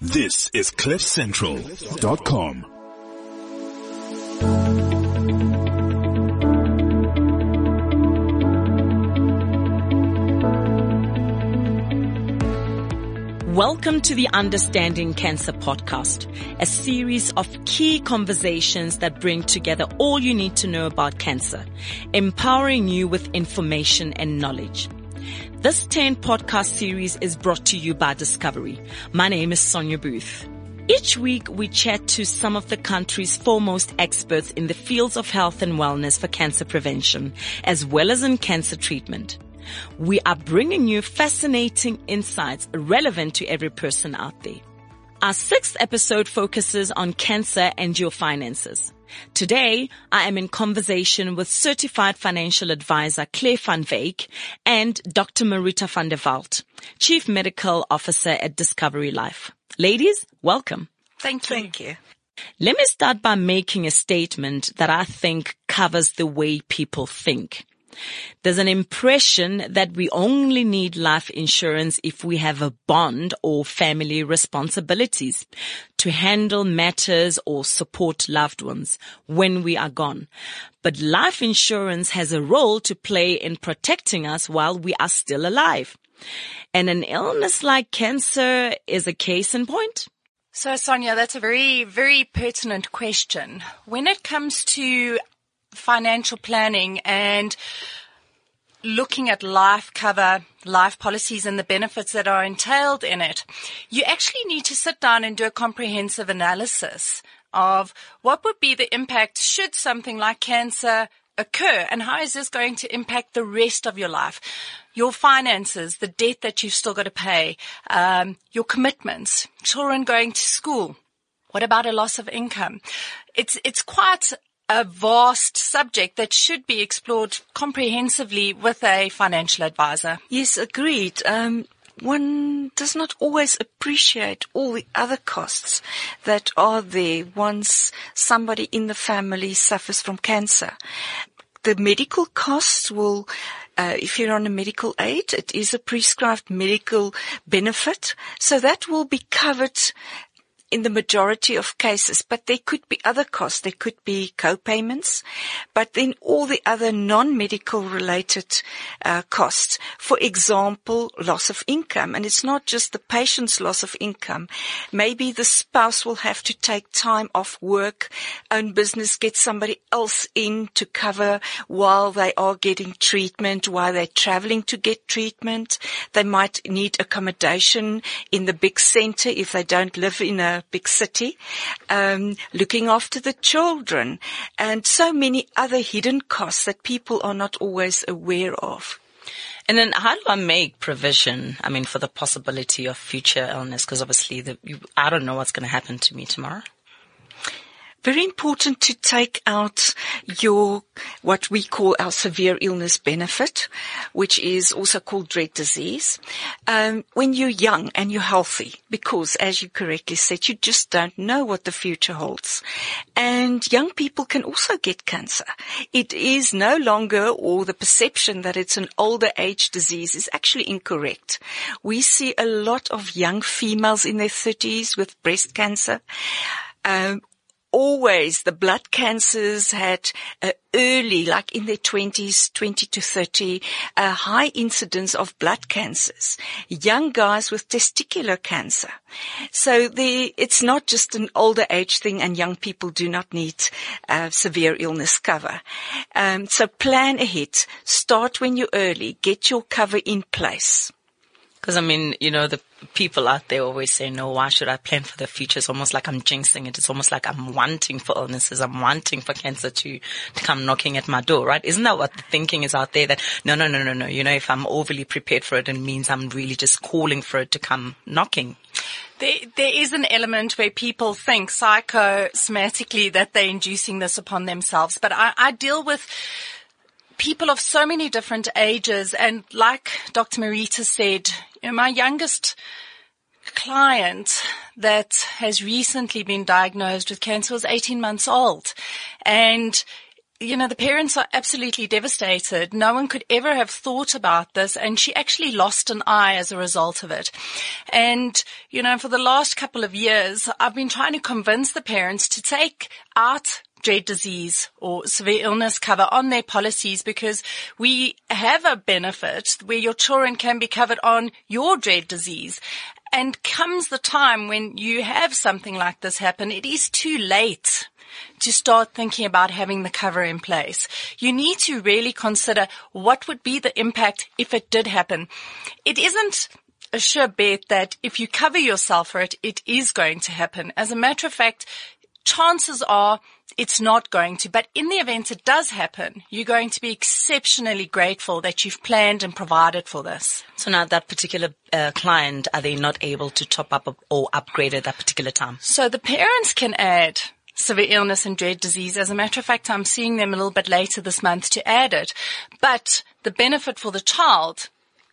This is CliffCentral.com. Welcome to the Understanding Cancer podcast, a series of key conversations that bring together all you need to know about cancer, empowering you with information and knowledge. This 10 podcast series is brought to you by Discovery. My name is Sonia Booth. Each week we chat to some of the country's foremost experts in the fields of health and wellness for cancer prevention, as well as in cancer treatment. We are bringing you fascinating insights relevant to every person out there. Our sixth episode focuses on cancer and your finances. Today, I am in conversation with certified financial advisor Claire van Wyk and Dr. Marita van der Walt, Chief Medical Officer at Discovery Life. Ladies, welcome. Thank you. Thank you. Let me start by making a statement that I think covers the way people think. There's an impression that we only need life insurance if we have a bond or family responsibilities to handle matters or support loved ones when we are gone. But life insurance has a role to play in protecting us while we are still alive. And an illness like cancer is a case in point. So Sonia, that's a very, very pertinent question. When it comes to financial planning and looking at life cover, life policies and the benefits that are entailed in it, you actually need to sit down and do a comprehensive analysis of what would be the impact should something like cancer occur and how is this going to impact the rest of your life? Your finances, the debt that you've still got to pay, um, your commitments, children going to school. What about a loss of income? It's, it's quite a vast subject that should be explored comprehensively with a financial advisor. Yes, agreed. Um, one does not always appreciate all the other costs that are there once somebody in the family suffers from cancer. The medical costs will uh, if you're on a medical aid, it is a prescribed medical benefit. So that will be covered in the majority of cases, but there could be other costs. There could be co-payments, but then all the other non-medical related uh, costs. For example, loss of income. And it's not just the patient's loss of income. Maybe the spouse will have to take time off work, own business, get somebody else in to cover while they are getting treatment, while they're traveling to get treatment. They might need accommodation in the big center if they don't live in a big city, um, looking after the children, and so many other hidden costs that people are not always aware of. And then how do I make provision? I mean, for the possibility of future illness, because obviously the, you, I don't know what's going to happen to me tomorrow very important to take out your, what we call our severe illness benefit, which is also called dread disease, um, when you're young and you're healthy, because as you correctly said, you just don't know what the future holds. And young people can also get cancer. It is no longer, or the perception that it's an older age disease is actually incorrect. We see a lot of young females in their thirties with breast cancer. Um, always the blood cancers had uh, early, like in their 20s, 20 to 30, a high incidence of blood cancers. Young guys with testicular cancer. So the, it's not just an older age thing and young people do not need uh, severe illness cover. Um, so plan ahead. Start when you're early. Get your cover in place. Because I mean, you know, the people out there always say, no, why should I plan for the future? It's almost like I'm jinxing it. It's almost like I'm wanting for illnesses. I'm wanting for cancer to, to come knocking at my door, right? Isn't that what the thinking is out there that no, no, no, no, no. You know, if I'm overly prepared for it, it means I'm really just calling for it to come knocking. There, there is an element where people think psychosomatically that they're inducing this upon themselves, but I, I deal with people of so many different ages. And like Dr. Marita said, you know, my youngest client that has recently been diagnosed with cancer was 18 months old. And you know, the parents are absolutely devastated. No one could ever have thought about this. And she actually lost an eye as a result of it. And, you know, for the last couple of years, I've been trying to convince the parents to take out dread disease or severe illness cover on their policies because we have a benefit where your children can be covered on your dread disease. And comes the time when you have something like this happen, it is too late to start thinking about having the cover in place. You need to really consider what would be the impact if it did happen. It isn't a sure bet that if you cover yourself for it, it is going to happen. As a matter of fact, chances are it's not going to. But in the event it does happen, you're going to be exceptionally grateful that you've planned and provided for this. So now that particular uh, client, are they not able to top up or upgrade at that particular time? So the parents can add severe illness and dread disease. As a matter of fact, I'm seeing them a little bit later this month to add it. But the benefit for the child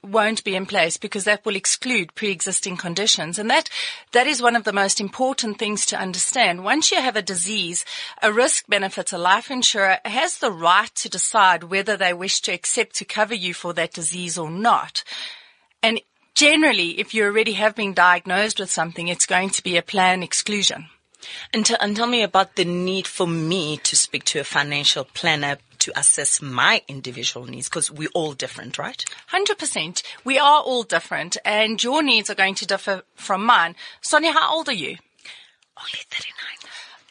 won't be in place because that will exclude pre-existing conditions. And that, that is one of the most important things to understand. Once you have a disease, a risk benefits, a life insurer has the right to decide whether they wish to accept to cover you for that disease or not. And generally, if you already have been diagnosed with something, it's going to be a plan exclusion. And, t- and tell me about the need for me to speak to a financial planner to assess my individual needs because we're all different, right? 100%. We are all different and your needs are going to differ from mine. Sonia, how old are you? Only 39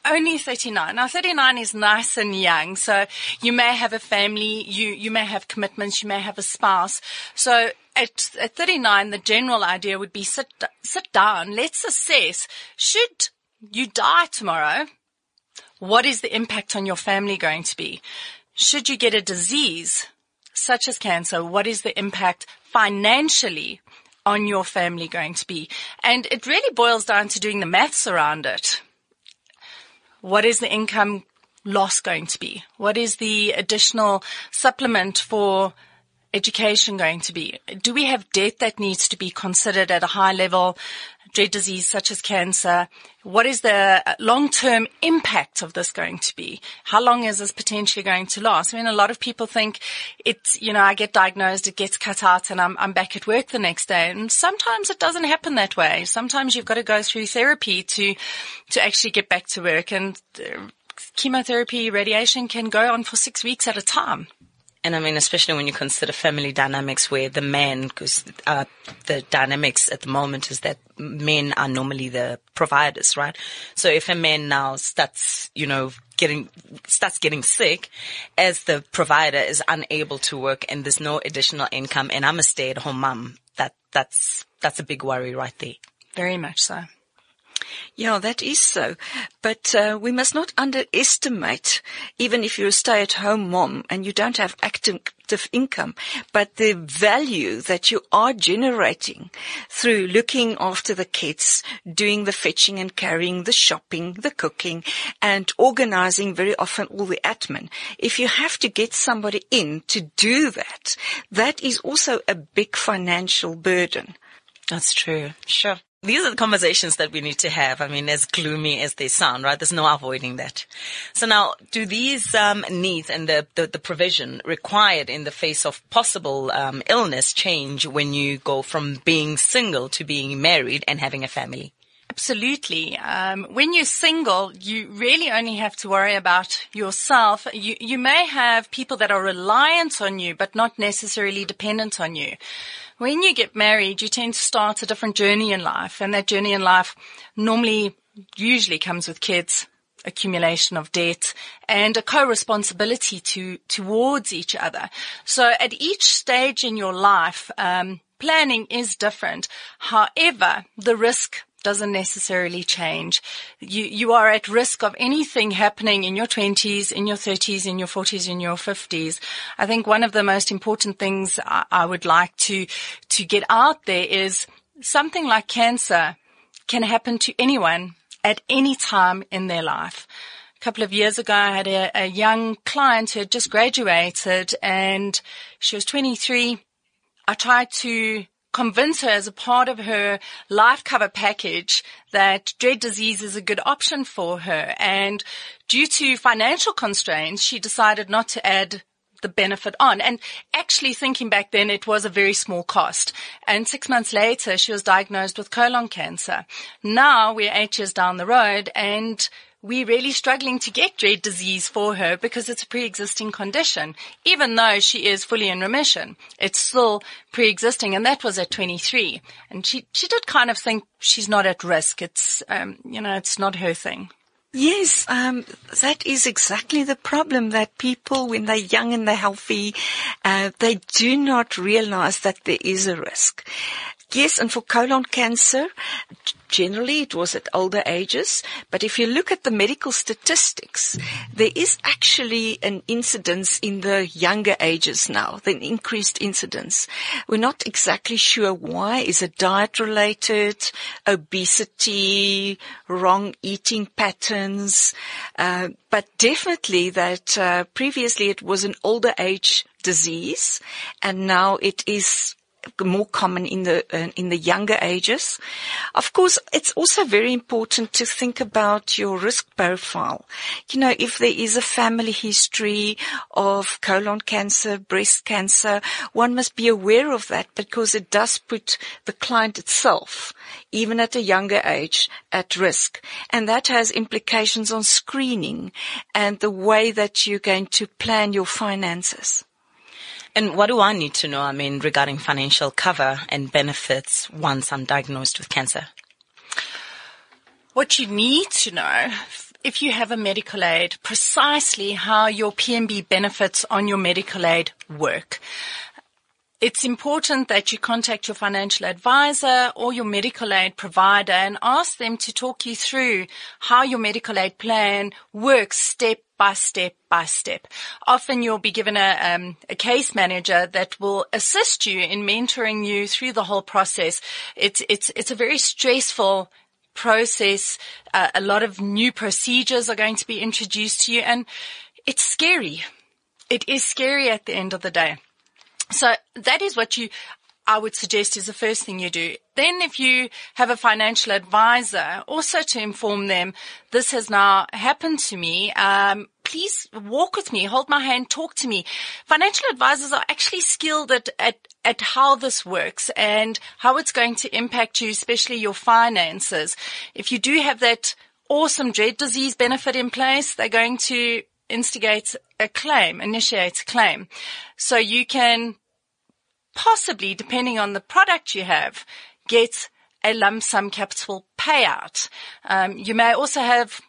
only 39. Now 39 is nice and young. So you may have a family, you, you may have commitments, you may have a spouse. So at, at 39, the general idea would be sit, sit down. Let's assess. Should you die tomorrow? What is the impact on your family going to be? Should you get a disease such as cancer, what is the impact financially on your family going to be? And it really boils down to doing the maths around it. What is the income loss going to be? What is the additional supplement for education going to be? Do we have debt that needs to be considered at a high level? Dread disease such as cancer? What is the long-term impact of this going to be? How long is this potentially going to last? I mean, a lot of people think it's, you know, I get diagnosed, it gets cut out and I'm, I'm back at work the next day. And sometimes it doesn't happen that way. Sometimes you've got to go through therapy to, to actually get back to work and uh, chemotherapy, radiation can go on for six weeks at a time. And I mean, especially when you consider family dynamics where the man, because uh, the dynamics at the moment is that men are normally the providers, right? So if a man now starts, you know, getting, starts getting sick as the provider is unable to work and there's no additional income and I'm a stay at home mom, that, that's, that's a big worry right there. Very much so. Yeah, that is so. But uh, we must not underestimate, even if you're a stay-at-home mom and you don't have active income, but the value that you are generating through looking after the kids, doing the fetching and carrying, the shopping, the cooking, and organizing very often all the admin. If you have to get somebody in to do that, that is also a big financial burden. That's true. Sure these are the conversations that we need to have. I mean, as gloomy as they sound, right? There's no avoiding that. So now, do these um, needs and the, the, the, provision required in the face of possible um, illness change when you go from being single to being married and having a family? Absolutely. Um, when you're single, you really only have to worry about yourself. You, you may have people that are reliant on you, but not necessarily dependent on you. When you get married, you tend to start a different journey in life, and that journey in life normally, usually comes with kids, accumulation of debt, and a co-responsibility to towards each other. So at each stage in your life, um, planning is different. However, the risk doesn't necessarily change. You, you are at risk of anything happening in your twenties, in your thirties, in your forties, in your fifties. I think one of the most important things I, I would like to, to get out there is something like cancer can happen to anyone at any time in their life. A couple of years ago, I had a, a young client who had just graduated and she was 23. I tried to convince her as a part of her life cover package that dread disease is a good option for her. And due to financial constraints, she decided not to add the benefit on. And actually thinking back then, it was a very small cost. And six months later, she was diagnosed with colon cancer. Now we're eight years down the road and we're really struggling to get dread disease for her because it's a pre-existing condition. Even though she is fully in remission, it's still pre-existing and that was at 23. And she, she did kind of think she's not at risk. It's, um, you know, it's not her thing. Yes, um, that is exactly the problem that people, when they're young and they're healthy, uh, they do not realize that there is a risk. Yes, and for colon cancer, generally it was at older ages, but if you look at the medical statistics, there is actually an incidence in the younger ages now, an increased incidence. We're not exactly sure why. Is it diet related, obesity, wrong eating patterns? Uh, but definitely that uh, previously it was an older age disease and now it is more common in the uh, in the younger ages. Of course, it's also very important to think about your risk profile. You know, if there is a family history of colon cancer, breast cancer, one must be aware of that because it does put the client itself, even at a younger age, at risk. And that has implications on screening and the way that you're going to plan your finances. And what do I need to know, I mean, regarding financial cover and benefits once I'm diagnosed with cancer? What you need to know if you have a medical aid, precisely how your PMB benefits on your medical aid work. It's important that you contact your financial advisor or your medical aid provider and ask them to talk you through how your medical aid plan works step by step by step. Often you'll be given a, um, a case manager that will assist you in mentoring you through the whole process. It's, it's, it's a very stressful process. Uh, a lot of new procedures are going to be introduced to you and it's scary. It is scary at the end of the day. So that is what you, I would suggest is the first thing you do. Then if you have a financial advisor, also to inform them, this has now happened to me. Um, please walk with me, hold my hand, talk to me. Financial advisors are actually skilled at, at, at how this works and how it's going to impact you, especially your finances. If you do have that awesome dread disease benefit in place, they're going to instigate a claim, initiate a claim. So you can possibly, depending on the product you have, get a lump sum capital payout. Um, you may also have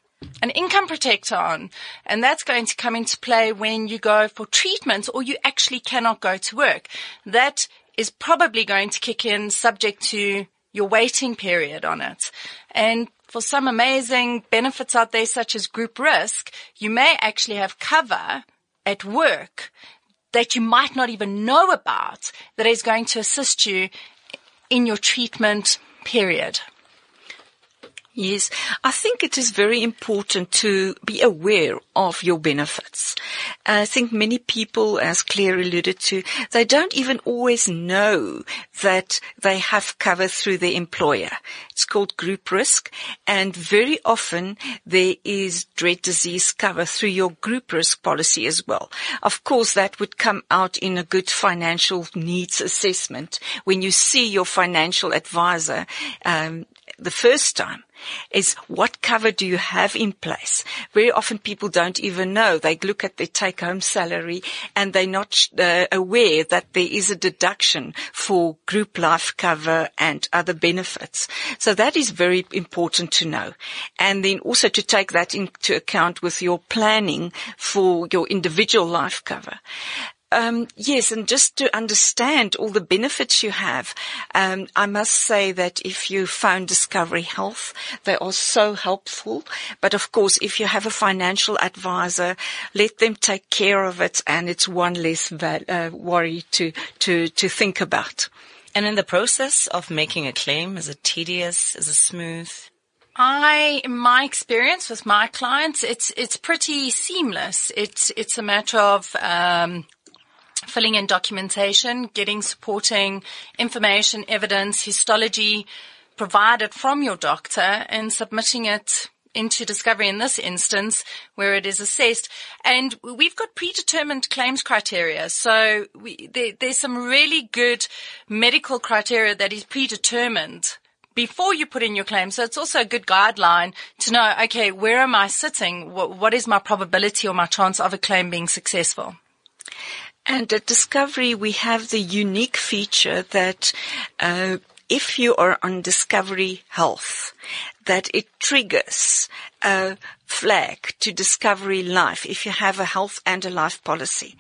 an income protector on, and that's going to come into play when you go for treatment or you actually cannot go to work. That is probably going to kick in subject to your waiting period on it. And for some amazing benefits out there, such as group risk, you may actually have cover at work that you might not even know about that is going to assist you in your treatment period. Yes, I think it is very important to be aware of your benefits. I think many people, as Claire alluded to, they don't even always know that they have cover through their employer. It's called group risk and very often there is dread disease cover through your group risk policy as well. Of course, that would come out in a good financial needs assessment when you see your financial advisor um, the first time is what cover do you have in place? Very often people don't even know. They look at their take home salary and they're not uh, aware that there is a deduction for group life cover and other benefits. So that is very important to know. And then also to take that into account with your planning for your individual life cover. Um, yes, and just to understand all the benefits you have, um, I must say that if you found Discovery Health, they are so helpful. But of course, if you have a financial advisor, let them take care of it, and it's one less uh, worry to to to think about. And in the process of making a claim, is it tedious? Is it smooth? I, in my experience with my clients, it's it's pretty seamless. It's it's a matter of um, filling in documentation, getting supporting information, evidence, histology provided from your doctor and submitting it into Discovery in this instance where it is assessed. And we've got predetermined claims criteria. So we, there, there's some really good medical criteria that is predetermined before you put in your claim. So it's also a good guideline to know, okay, where am I sitting? what, what is my probability or my chance of a claim being successful? And at Discovery, we have the unique feature that uh, if you are on Discovery Health, that it triggers a flag to Discovery Life if you have a health and a life policy.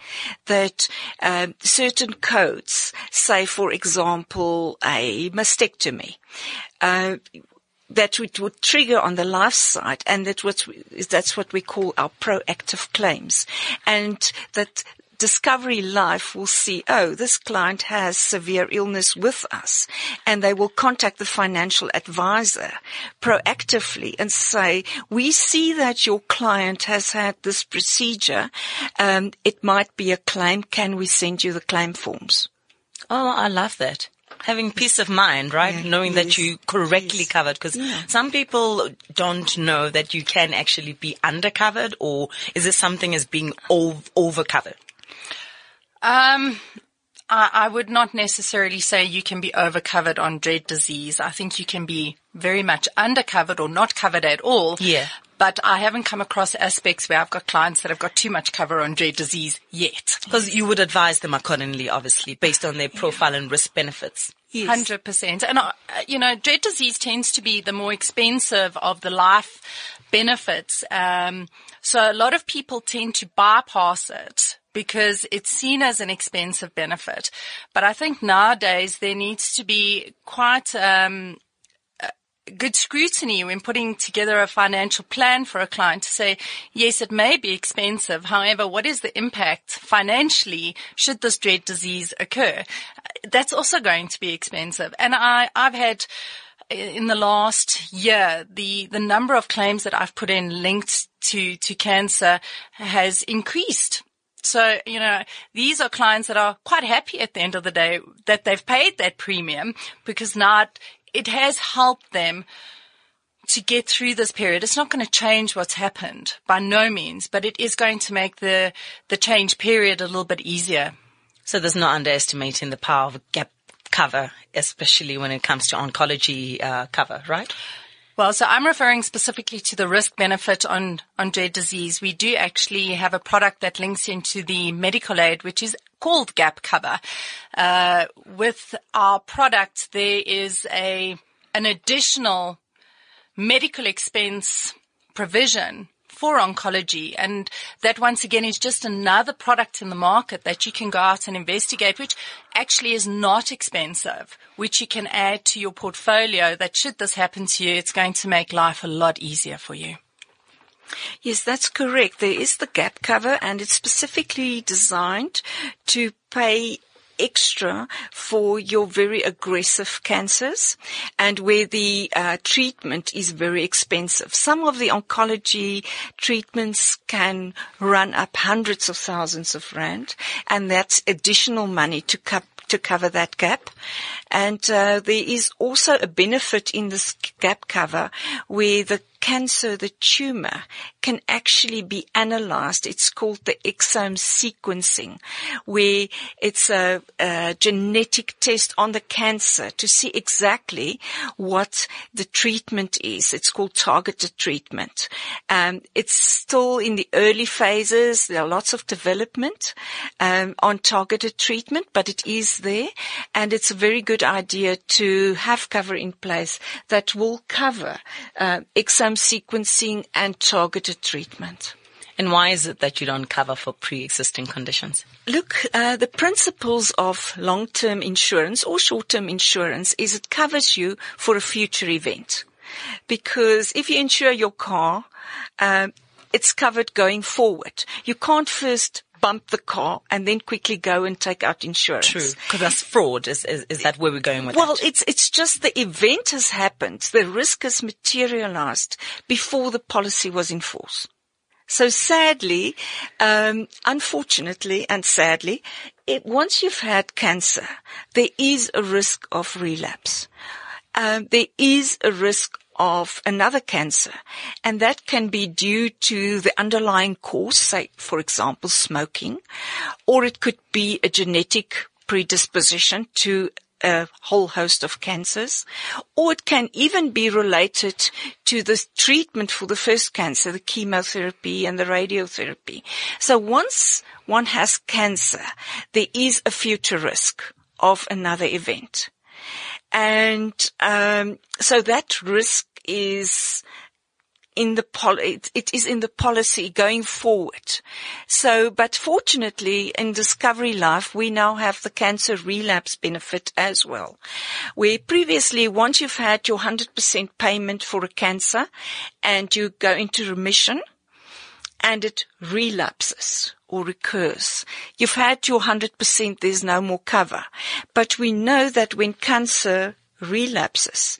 That uh, certain codes, say for example a mastectomy, uh, that it would trigger on the life side and that what that's what we call our proactive claims and that Discovery Life will see, oh, this client has severe illness with us and they will contact the financial advisor proactively and say, we see that your client has had this procedure. Um, it might be a claim. Can we send you the claim forms? Oh, I love that having peace of mind, right? Yeah, Knowing yes, that you correctly yes. covered. Because yeah. some people don't know that you can actually be undercovered or is it something as being over covered? Um, I, I, would not necessarily say you can be overcovered on dread disease. I think you can be very much undercovered or not covered at all. Yeah. But I haven't come across aspects where I've got clients that have got too much cover on dread disease yet. Because you would advise them accordingly, obviously, based on their profile yeah. and risk benefits. Hundred percent, and uh, you know, dread disease tends to be the more expensive of the life benefits. Um, so a lot of people tend to bypass it because it's seen as an expensive benefit. But I think nowadays there needs to be quite um, good scrutiny when putting together a financial plan for a client to say, yes, it may be expensive. However, what is the impact financially should this dread disease occur? That's also going to be expensive. And I, I've had in the last year, the, the number of claims that I've put in linked to, to cancer has increased so, you know, these are clients that are quite happy at the end of the day that they've paid that premium because now it, has helped them to get through this period. It's not going to change what's happened by no means, but it is going to make the, the change period a little bit easier. So there's no underestimating the power of gap cover, especially when it comes to oncology uh, cover, right? Well, so I'm referring specifically to the risk benefit on, on dread disease. We do actually have a product that links into the medical aid, which is called Gap Cover. Uh, with our product, there is a, an additional medical expense provision for oncology. And that once again is just another product in the market that you can go out and investigate, which actually is not expensive, which you can add to your portfolio that should this happen to you, it's going to make life a lot easier for you. Yes, that's correct. There is the gap cover and it's specifically designed to pay extra for your very aggressive cancers and where the uh, treatment is very expensive. Some of the oncology treatments can run up hundreds of thousands of rand and that's additional money to co- to cover that gap. And uh, there is also a benefit in this gap cover where the cancer, the tumor, can actually be analyzed. It's called the exome sequencing, where it's a, a, genetic test on the cancer to see exactly what the treatment is. It's called targeted treatment. Um, it's still in the early phases. There are lots of development um, on targeted treatment, but it is there, and it's a very good idea to have cover in place that will cover uh, exome sequencing and targeted treatment. And why is it that you don't cover for pre-existing conditions? Look, uh, the principles of long-term insurance or short-term insurance is it covers you for a future event. Because if you insure your car, uh, it's covered going forward. You can't first bump the car and then quickly go and take out insurance. True, because that's fraud. Is, is, is that where we're going with well, that? it's it's just the event has happened. The risk has materialized before the policy was in force. So sadly, um, unfortunately and sadly, it, once you've had cancer, there is a risk of relapse. Um, there is a risk of another cancer, and that can be due to the underlying cause, say, for example, smoking, or it could be a genetic predisposition to a whole host of cancers, or it can even be related to the treatment for the first cancer, the chemotherapy and the radiotherapy. So once one has cancer, there is a future risk of another event. And um, so that risk is in the pol- it, it is in the policy going forward. So, but fortunately in Discovery Life, we now have the cancer relapse benefit as well. Where previously, once you've had your 100% payment for a cancer and you go into remission and it relapses or recurs, you've had your 100%, there's no more cover. But we know that when cancer relapses,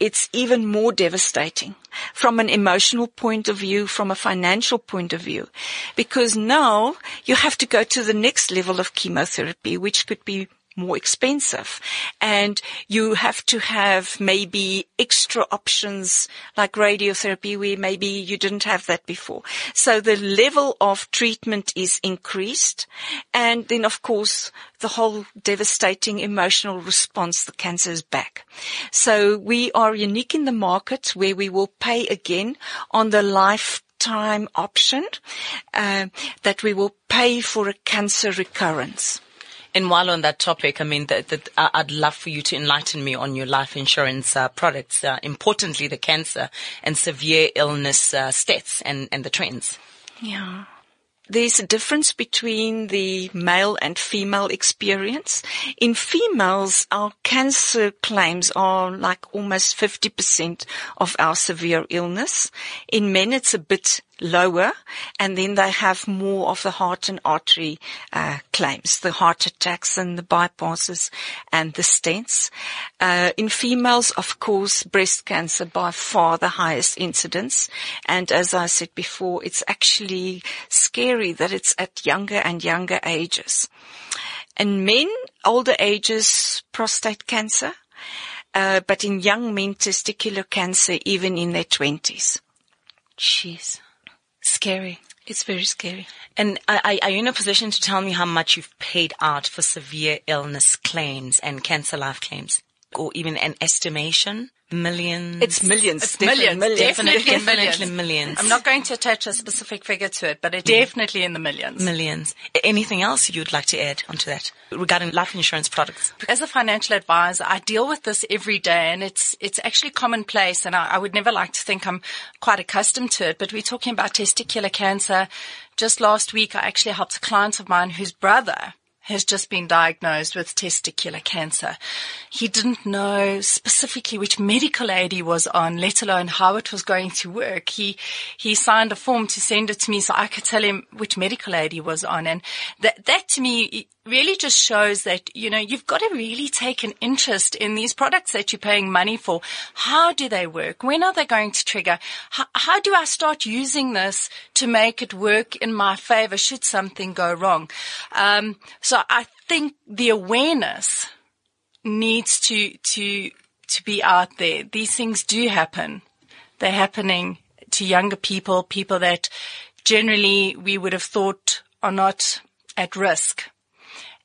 it's even more devastating from an emotional point of view, from a financial point of view, because now you have to go to the next level of chemotherapy, which could be more expensive and you have to have maybe extra options like radiotherapy where maybe you didn't have that before. So the level of treatment is increased and then of course the whole devastating emotional response, the cancer is back. So we are unique in the market where we will pay again on the lifetime option uh, that we will pay for a cancer recurrence. And while on that topic, I mean, that, that I'd love for you to enlighten me on your life insurance uh, products, uh, importantly the cancer and severe illness uh, stats and, and the trends. Yeah. There's a difference between the male and female experience. In females, our cancer claims are like almost 50% of our severe illness. In men, it's a bit lower, and then they have more of the heart and artery uh, claims, the heart attacks and the bypasses and the stents. Uh, in females, of course, breast cancer by far the highest incidence, and as I said before, it's actually scary that it's at younger and younger ages. And men, older ages, prostate cancer. Uh, but in young men, testicular cancer, even in their twenties. Jeez. Scary. It's very scary. And are, are, you in a position to tell me how much you've paid out for severe illness claims and cancer life claims? Or even an estimation? Millions? It's millions. It's millions. millions. Definitely, definitely millions. millions. I'm not going to attach a specific figure to it, but it's definitely in the millions. Millions. Anything else you'd like to add onto that regarding life insurance products? As a financial advisor, I deal with this every day and it's, it's actually commonplace and I, I would never like to think I'm quite accustomed to it, but we're talking about testicular cancer. Just last week, I actually helped a client of mine whose brother has just been diagnosed with testicular cancer. He didn't know specifically which medical aid he was on, let alone how it was going to work. He, he signed a form to send it to me so I could tell him which medical aid he was on. And that, that to me really just shows that, you know, you've got to really take an interest in these products that you're paying money for. How do they work? When are they going to trigger? How, how do I start using this to make it work in my favor should something go wrong? Um, so I think the awareness needs to, to, to be out there. These things do happen. They're happening to younger people, people that generally we would have thought are not at risk.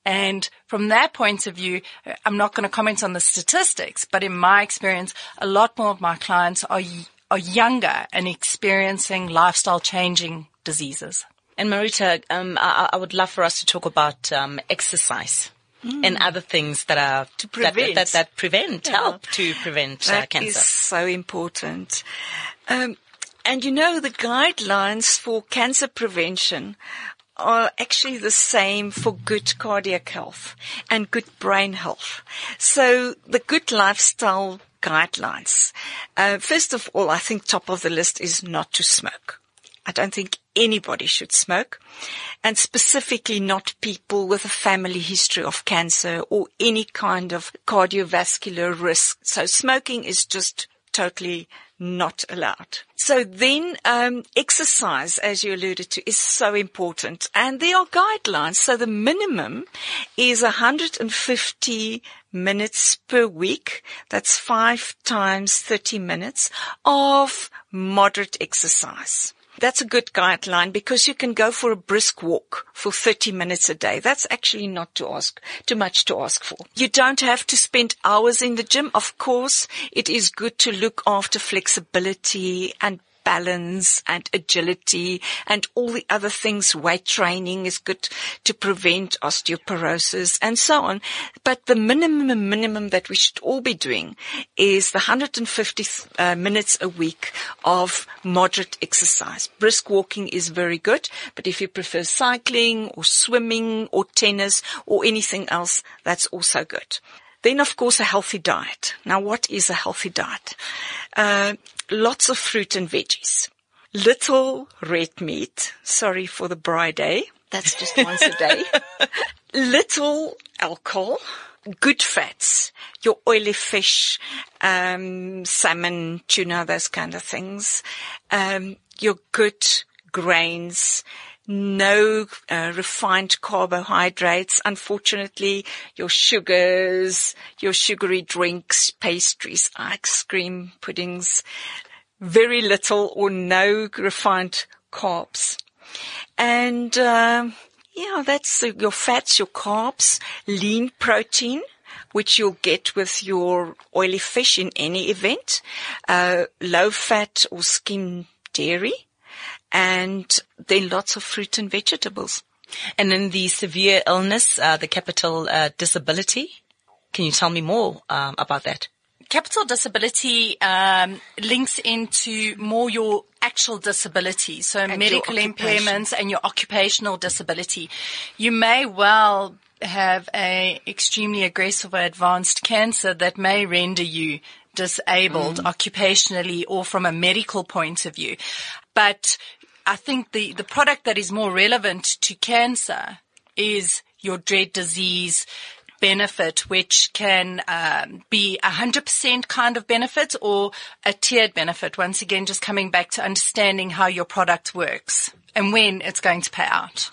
And from that point of view, I'm not going to comment on the statistics, but in my experience, a lot more of my clients are, are younger and experiencing lifestyle changing diseases. And Marita, um, I, I, would love for us to talk about um, exercise. Mm. And other things that are to prevent that, that, that prevent yeah. help to prevent uh, cancer. That is so important. Um, and you know the guidelines for cancer prevention are actually the same for good cardiac health and good brain health. So the good lifestyle guidelines. Uh, first of all, I think top of the list is not to smoke. I don't think anybody should smoke and specifically not people with a family history of cancer or any kind of cardiovascular risk. So smoking is just totally not allowed. So then, um, exercise, as you alluded to, is so important. And there are guidelines. So the minimum is 150 minutes per week. That's five times 30 minutes of moderate exercise. That's a good guideline because you can go for a brisk walk for 30 minutes a day. That's actually not to ask, too much to ask for. You don't have to spend hours in the gym. Of course, it is good to look after flexibility and balance and agility and all the other things. Weight training is good to prevent osteoporosis and so on. But the minimum, minimum that we should all be doing is the 150 uh, minutes a week of moderate exercise. Brisk walking is very good, but if you prefer cycling or swimming or tennis or anything else, that's also good. Then, of course, a healthy diet. Now, what is a healthy diet? Uh, lots of fruit and veggies. Little red meat. Sorry for the braai day. That's just once a day. Little alcohol. Good fats. Your oily fish, um, salmon, tuna, those kind of things. Um, your good grains no uh, refined carbohydrates. Unfortunately, your sugars, your sugary drinks, pastries, ice cream, puddings, very little or no refined carbs. And, uh, yeah, that's your fats, your carbs, lean protein, which you'll get with your oily fish in any event, uh, low fat or skim dairy, and then lots of fruit and vegetables. And then the severe illness, uh, the capital uh, disability. Can you tell me more um, about that? Capital disability um, links into more your actual disability, so and medical impairments and your occupational disability. You may well have a extremely aggressive or advanced cancer that may render you disabled mm. occupationally or from a medical point of view. But I think the, the product that is more relevant to cancer is your dread disease benefit, which can um, be a hundred percent kind of benefit or a tiered benefit. Once again, just coming back to understanding how your product works and when it's going to pay out.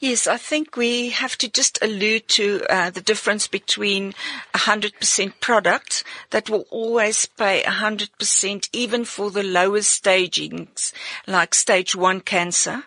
Yes, I think we have to just allude to uh, the difference between 100% product that will always pay 100% even for the lowest stagings, like stage one cancer,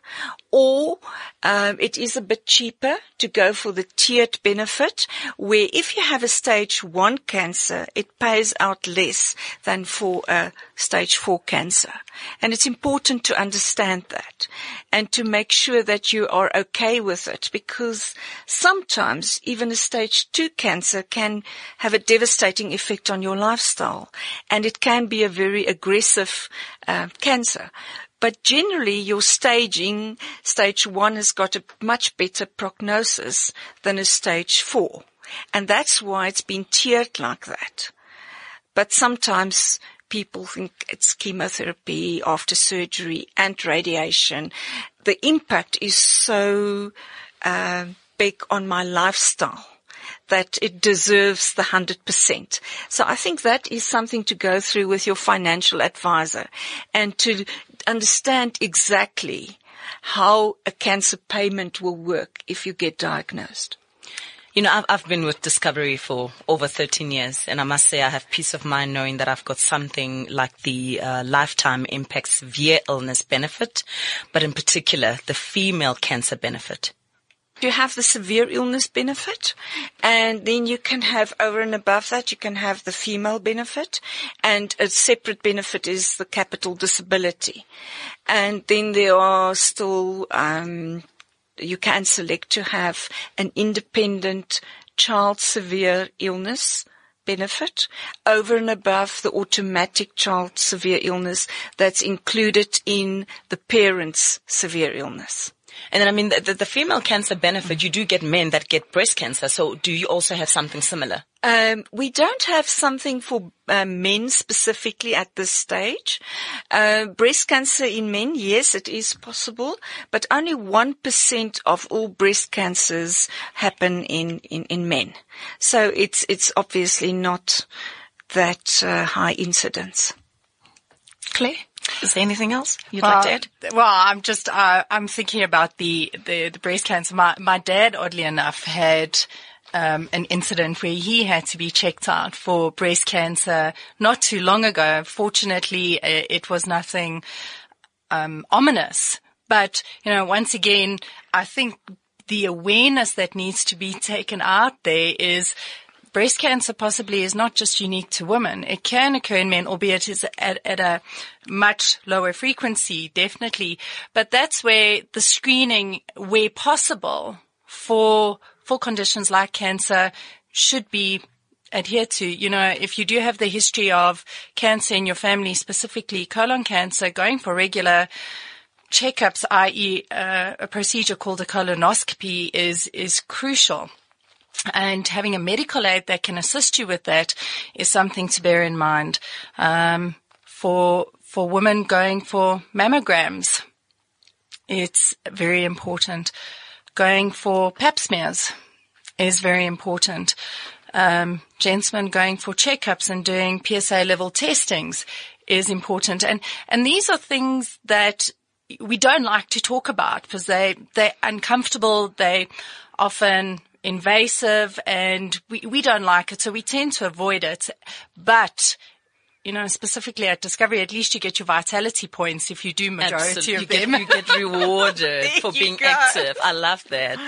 or um, it is a bit cheaper to go for the tiered benefit, where if you have a stage one cancer, it pays out less than for a stage four cancer. And it's important to understand that and to make sure that you are okay with it because sometimes even a stage two cancer can have a devastating effect on your lifestyle and it can be a very aggressive uh, cancer. But generally your staging, stage one has got a much better prognosis than a stage four. And that's why it's been tiered like that. But sometimes people think it's chemotherapy after surgery and radiation. The impact is so uh, big on my lifestyle that it deserves the 100%. So I think that is something to go through with your financial advisor and to understand exactly how a cancer payment will work if you get diagnosed. You know, I've, I've been with Discovery for over 13 years and I must say I have peace of mind knowing that I've got something like the uh, lifetime impact severe illness benefit, but in particular the female cancer benefit. You have the severe illness benefit and then you can have over and above that, you can have the female benefit and a separate benefit is the capital disability. And then there are still, um, you can select to have an independent child severe illness benefit over and above the automatic child severe illness that's included in the parent's severe illness. And then, I mean, the, the, female cancer benefit, you do get men that get breast cancer. So do you also have something similar? Um, we don't have something for uh, men specifically at this stage. Uh, breast cancer in men, yes, it is possible, but only 1% of all breast cancers happen in, in, in men. So it's, it's obviously not that uh, high incidence. Claire, is there anything else you'd well, like to add? Well, I'm just, uh, I'm thinking about the, the, the breast cancer. My, my dad, oddly enough, had um, an incident where he had to be checked out for breast cancer not too long ago. Fortunately, it was nothing um, ominous. But you know, once again, I think the awareness that needs to be taken out there is breast cancer possibly is not just unique to women. It can occur in men, albeit at, at a much lower frequency, definitely. But that's where the screening, where possible, for for conditions like cancer should be adhered to. You know, if you do have the history of cancer in your family, specifically colon cancer, going for regular checkups, i.e., uh, a procedure called a colonoscopy, is is crucial. And having a medical aid that can assist you with that is something to bear in mind. Um, for for women going for mammograms, it's very important going for pap smears is very important. Um, gentlemen going for checkups and doing PSA level testings is important. And, and these are things that we don't like to talk about because they, they're uncomfortable. They often invasive and we, we don't like it. So we tend to avoid it. But you know, specifically at Discovery, at least you get your vitality points if you do majority Absolutely. of you them. Get, you get rewarded for being go. active. I love that.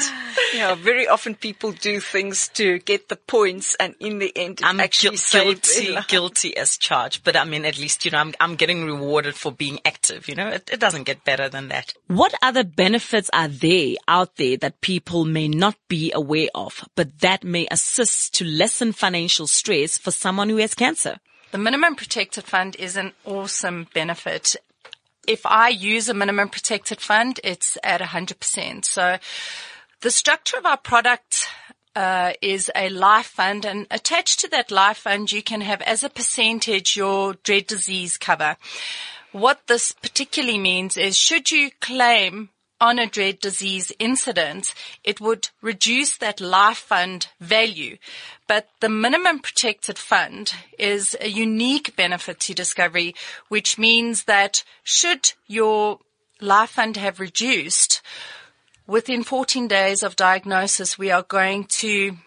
Yeah, very often people do things to get the points, and in the end, I'm actually gu- guilty, guilty as charged. But I mean, at least, you know, I'm, I'm getting rewarded for being active. You know, it, it doesn't get better than that. What other benefits are there out there that people may not be aware of, but that may assist to lessen financial stress for someone who has cancer? The minimum protected fund is an awesome benefit. If I use a minimum protected fund, it's at 100%. So the structure of our product uh, is a life fund and attached to that life fund, you can have as a percentage your dread disease cover. What this particularly means is should you claim on a dread disease incident, it would reduce that life fund value. But the minimum protected fund is a unique benefit to Discovery, which means that should your life fund have reduced, within 14 days of diagnosis, we are going to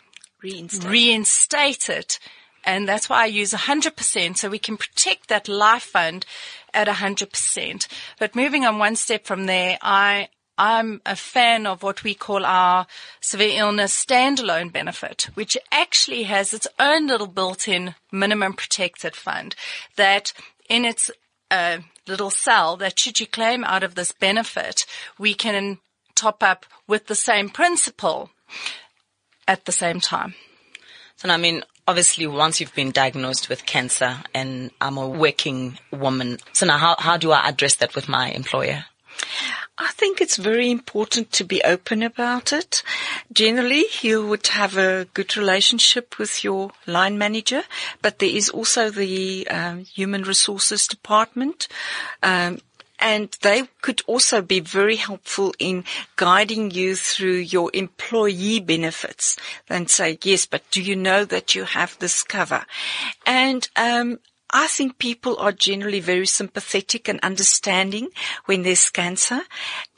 Reinstate. reinstate it. And that's why I use 100% so we can protect that life fund at 100%. But moving on one step from there, I, I'm a fan of what we call our severe illness standalone benefit, which actually has its own little built-in minimum protected fund that in its uh, little cell that should you claim out of this benefit, we can top up with the same principle at the same time. So, I mean, obviously once you've been diagnosed with cancer and I'm a working woman, so now how, how do I address that with my employer? I think it's very important to be open about it. Generally, you would have a good relationship with your line manager, but there is also the um, human resources department. Um, and they could also be very helpful in guiding you through your employee benefits and say, yes, but do you know that you have this cover? And, um, I think people are generally very sympathetic and understanding when there's cancer.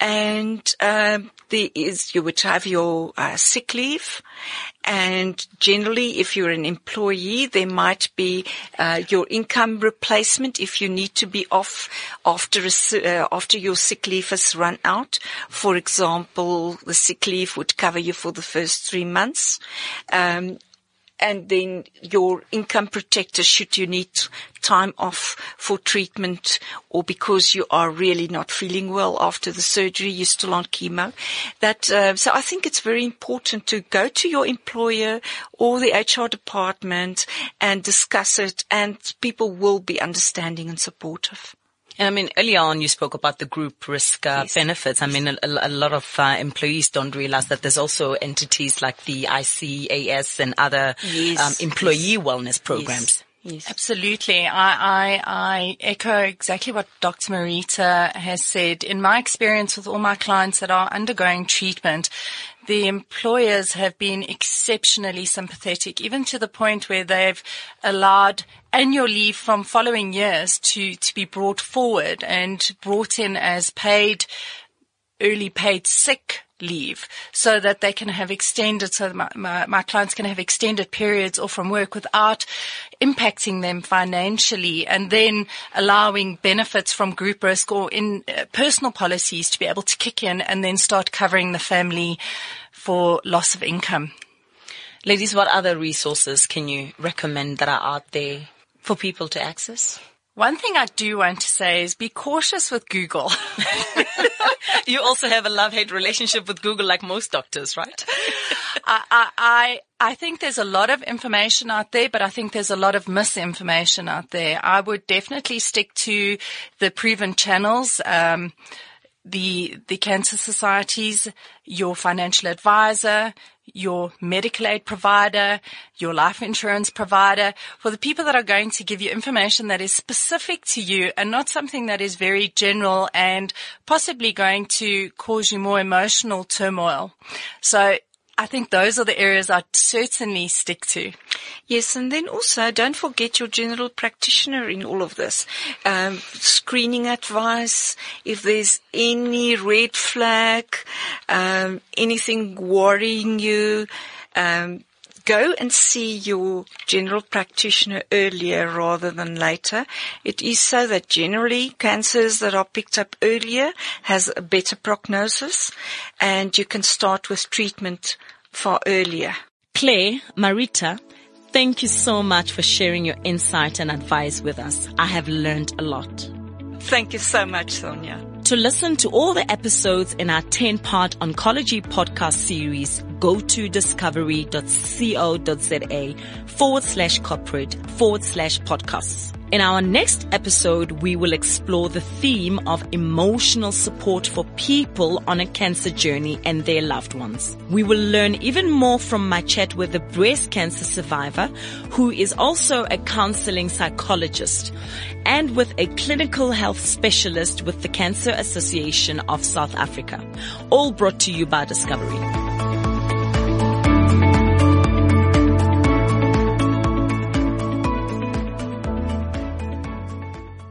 And um, there is, you would have your uh, sick leave. And generally, if you're an employee, there might be uh, your income replacement if you need to be off after a, uh, after your sick leave has run out. For example, the sick leave would cover you for the first three months. Um, and then your income protector should you need time off for treatment or because you are really not feeling well after the surgery, you're still on chemo. That, uh, so I think it's very important to go to your employer or the HR department and discuss it and people will be understanding and supportive. And I mean, earlier on you spoke about the group risk uh, Yes. benefits. I mean, a, a lot of uh, employees don't realize that there's also entities like the ICAS and other Yes, um, employee wellness programs. Yes. Absolutely. I, I, I echo exactly what Dr. Marita has said. In my experience with all my clients that are undergoing treatment, the employers have been exceptionally sympathetic, even to the point where they've allowed annual leave from following years to, to be brought forward and brought in as paid, early paid sick leave so that they can have extended, so my, my, my, clients can have extended periods off from work without impacting them financially and then allowing benefits from group risk or in uh, personal policies to be able to kick in and then start covering the family for loss of income. Ladies, what other resources can you recommend that are out there for people to access? One thing I do want to say is be cautious with Google. you also have a love-hate relationship with Google like most doctors, right? I, I, I think there's a lot of information out there, but I think there's a lot of misinformation out there. I would definitely stick to the proven channels. Um, the the cancer societies, your financial advisor, your medical aid provider, your life insurance provider, for the people that are going to give you information that is specific to you and not something that is very general and possibly going to cause you more emotional turmoil. So I think those are the areas I'd certainly stick to. Yes, and then also don't forget your general practitioner in all of this. Um, screening advice, if there's any red flag, um, anything worrying you, um, go and see your general practitioner earlier rather than later. It is so that generally cancers that are picked up earlier has a better prognosis and you can start with treatment far earlier. Claire, Marita, thank you so much for sharing your insight and advice with us. I have learned a lot. Thank you so much, Sonia. To listen to all the episodes in our 10 part oncology podcast series, go to discovery.co.za forward slash corporate forward slash podcasts. In our next episode, we will explore the theme of emotional support for people on a cancer journey and their loved ones. We will learn even more from my chat with a breast cancer survivor who is also a counseling psychologist and with a clinical health specialist with the Cancer Association of South Africa. All brought to you by Discovery.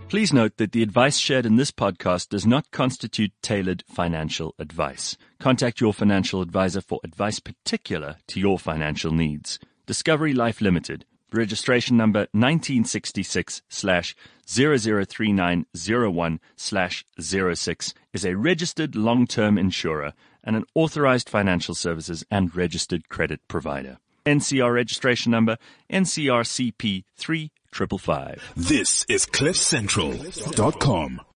Please note that the advice shared in this podcast does not constitute tailored financial advice. Contact your financial advisor for advice particular to your financial needs. Discovery Life Limited, registration number 1966 slash 003901 slash 06 is a registered long-term insurer and an authorized financial services and registered credit provider. NCR registration number NCRCP 3 triple five. This is CliffCentral.com.